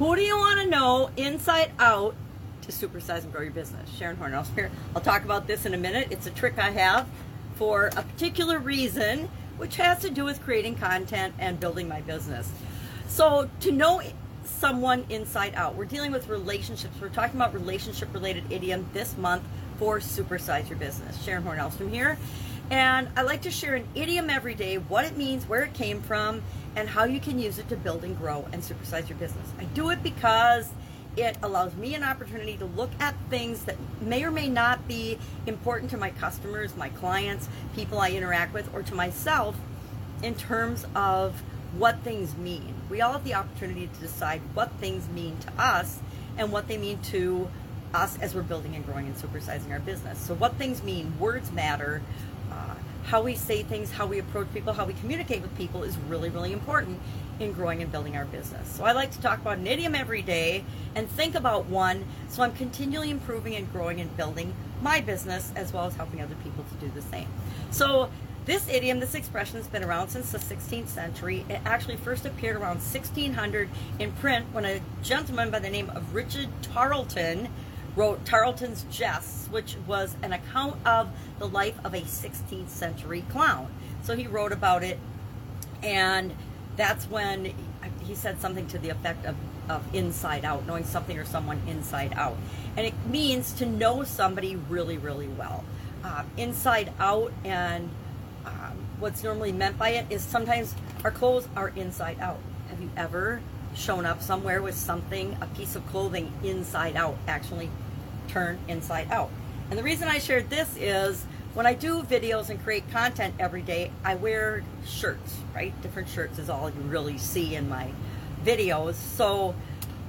Who do you want to know inside out to supersize and grow your business? Sharon Hornhouse here. I'll talk about this in a minute. It's a trick I have for a particular reason, which has to do with creating content and building my business. So, to know someone inside out, we're dealing with relationships. We're talking about relationship related idiom this month for Supersize Your Business. Sharon Hornhouse from here. And I like to share an idiom every day, what it means, where it came from, and how you can use it to build and grow and supersize your business. I do it because it allows me an opportunity to look at things that may or may not be important to my customers, my clients, people I interact with, or to myself in terms of what things mean. We all have the opportunity to decide what things mean to us and what they mean to us as we're building and growing and supersizing our business. So, what things mean, words matter. How we say things, how we approach people, how we communicate with people is really, really important in growing and building our business. So I like to talk about an idiom every day and think about one so I'm continually improving and growing and building my business as well as helping other people to do the same. So this idiom, this expression has been around since the 16th century. It actually first appeared around 1600 in print when a gentleman by the name of Richard Tarleton wrote Tarleton's Jests, which was an account of the life of a 16th century clown. So he wrote about it, and that's when he said something to the effect of, of inside out, knowing something or someone inside out. And it means to know somebody really, really well. Uh, inside out, and um, what's normally meant by it is sometimes our clothes are inside out. Have you ever shown up somewhere with something, a piece of clothing inside out, actually turned inside out. And the reason I shared this is when I do videos and create content every day, I wear shirts, right? Different shirts is all you really see in my videos. So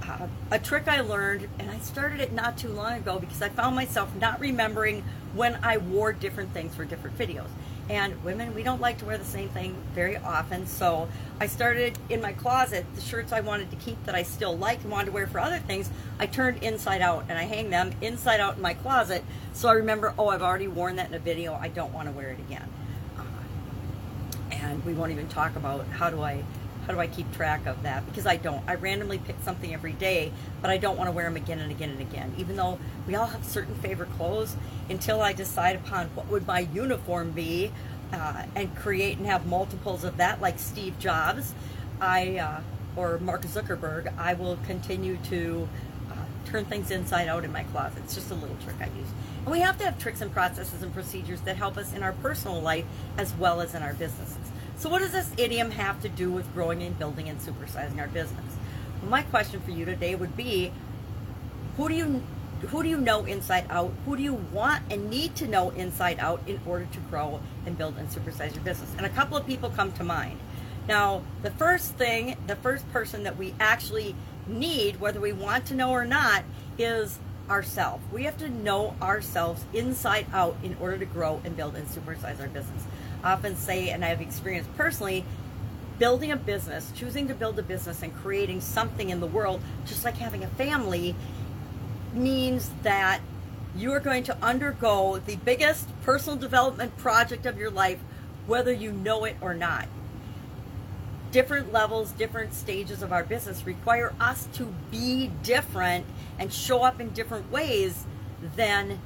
uh, a trick I learned, and I started it not too long ago because I found myself not remembering when I wore different things for different videos. And women, we don't like to wear the same thing very often. So I started in my closet, the shirts I wanted to keep that I still like and wanted to wear for other things, I turned inside out and I hang them inside out in my closet. So I remember, oh, I've already worn that in a video. I don't want to wear it again. Uh, and we won't even talk about how do I how do I keep track of that? Because I don't. I randomly pick something every day, but I don't want to wear them again and again and again. Even though we all have certain favorite clothes, until I decide upon what would my uniform be, uh, and create and have multiples of that, like Steve Jobs, I uh, or Mark Zuckerberg, I will continue to uh, turn things inside out in my closet. It's just a little trick I use. And we have to have tricks and processes and procedures that help us in our personal life as well as in our businesses. So, what does this idiom have to do with growing and building and supersizing our business? Well, my question for you today would be who do you who do you know inside out? Who do you want and need to know inside out in order to grow and build and supersize your business? And a couple of people come to mind. Now, the first thing, the first person that we actually need, whether we want to know or not, is ourselves. We have to know ourselves inside out in order to grow and build and supersize our business often say, and I've experienced personally, building a business, choosing to build a business and creating something in the world, just like having a family, means that you are going to undergo the biggest personal development project of your life, whether you know it or not. Different levels, different stages of our business require us to be different and show up in different ways than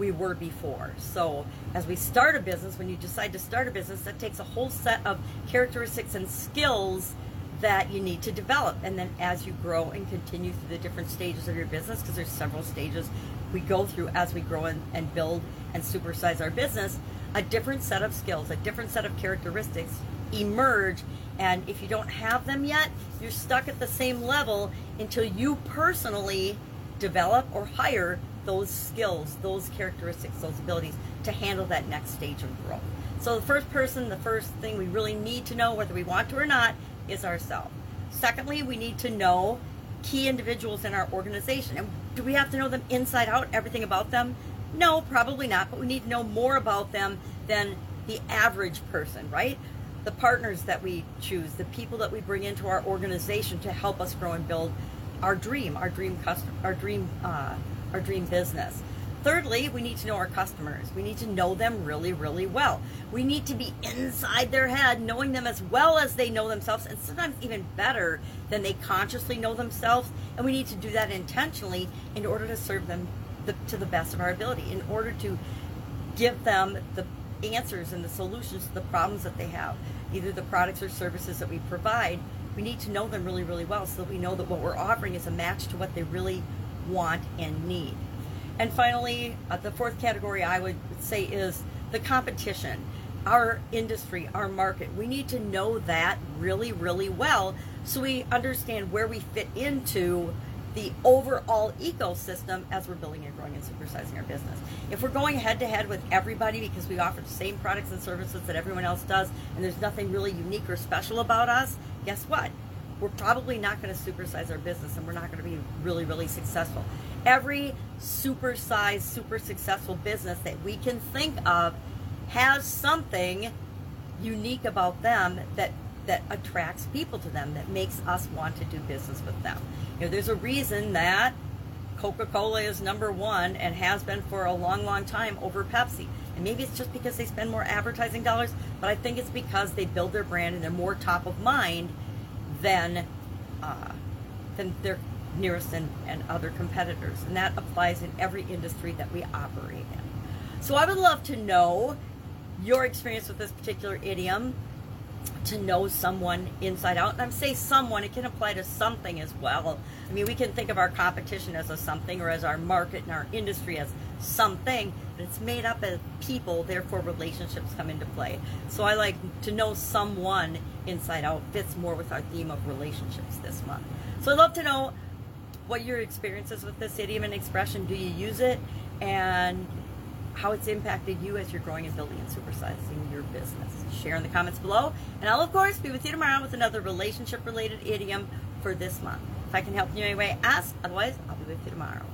we were before. So, as we start a business, when you decide to start a business, that takes a whole set of characteristics and skills that you need to develop. And then as you grow and continue through the different stages of your business, because there's several stages we go through as we grow and, and build and supersize our business, a different set of skills, a different set of characteristics emerge. And if you don't have them yet, you're stuck at the same level until you personally develop or hire those skills, those characteristics, those abilities to handle that next stage of growth. So the first person, the first thing we really need to know, whether we want to or not, is ourselves. Secondly, we need to know key individuals in our organization. And do we have to know them inside out, everything about them? No, probably not, but we need to know more about them than the average person, right? The partners that we choose, the people that we bring into our organization to help us grow and build our dream, our dream customer, our dream uh, our dream business. Thirdly, we need to know our customers. We need to know them really, really well. We need to be inside their head, knowing them as well as they know themselves, and sometimes even better than they consciously know themselves, and we need to do that intentionally in order to serve them the, to the best of our ability, in order to give them the answers and the solutions to the problems that they have, either the products or services that we provide. We need to know them really, really well so that we know that what we're offering is a match to what they really want and need. And finally, uh, the fourth category I would say is the competition. Our industry, our market, we need to know that really, really well so we understand where we fit into the overall ecosystem as we're building and growing and supersizing our business. If we're going head to head with everybody because we offer the same products and services that everyone else does and there's nothing really unique or special about us, guess what? We're probably not going to supersize our business and we're not going to be really, really successful. Every supersized, super successful business that we can think of has something unique about them that that attracts people to them that makes us want to do business with them. You know, there's a reason that Coca-Cola is number one and has been for a long, long time over Pepsi. And maybe it's just because they spend more advertising dollars, but I think it's because they build their brand and they're more top of mind than uh, than their nearest and, and other competitors. And that applies in every industry that we operate in. So I would love to know your experience with this particular idiom to know someone inside out. And I'm saying someone, it can apply to something as well. I mean, we can think of our competition as a something or as our market and our industry as something, it's made up of people, therefore relationships come into play. So I like to know someone inside out fits more with our theme of relationships this month. So I'd love to know what your experience is with this idiom and expression. Do you use it? And how it's impacted you as you're growing and building and supersizing your business. Share in the comments below. And I'll, of course, be with you tomorrow with another relationship related idiom for this month. If I can help you in any way, ask. Otherwise, I'll be with you tomorrow.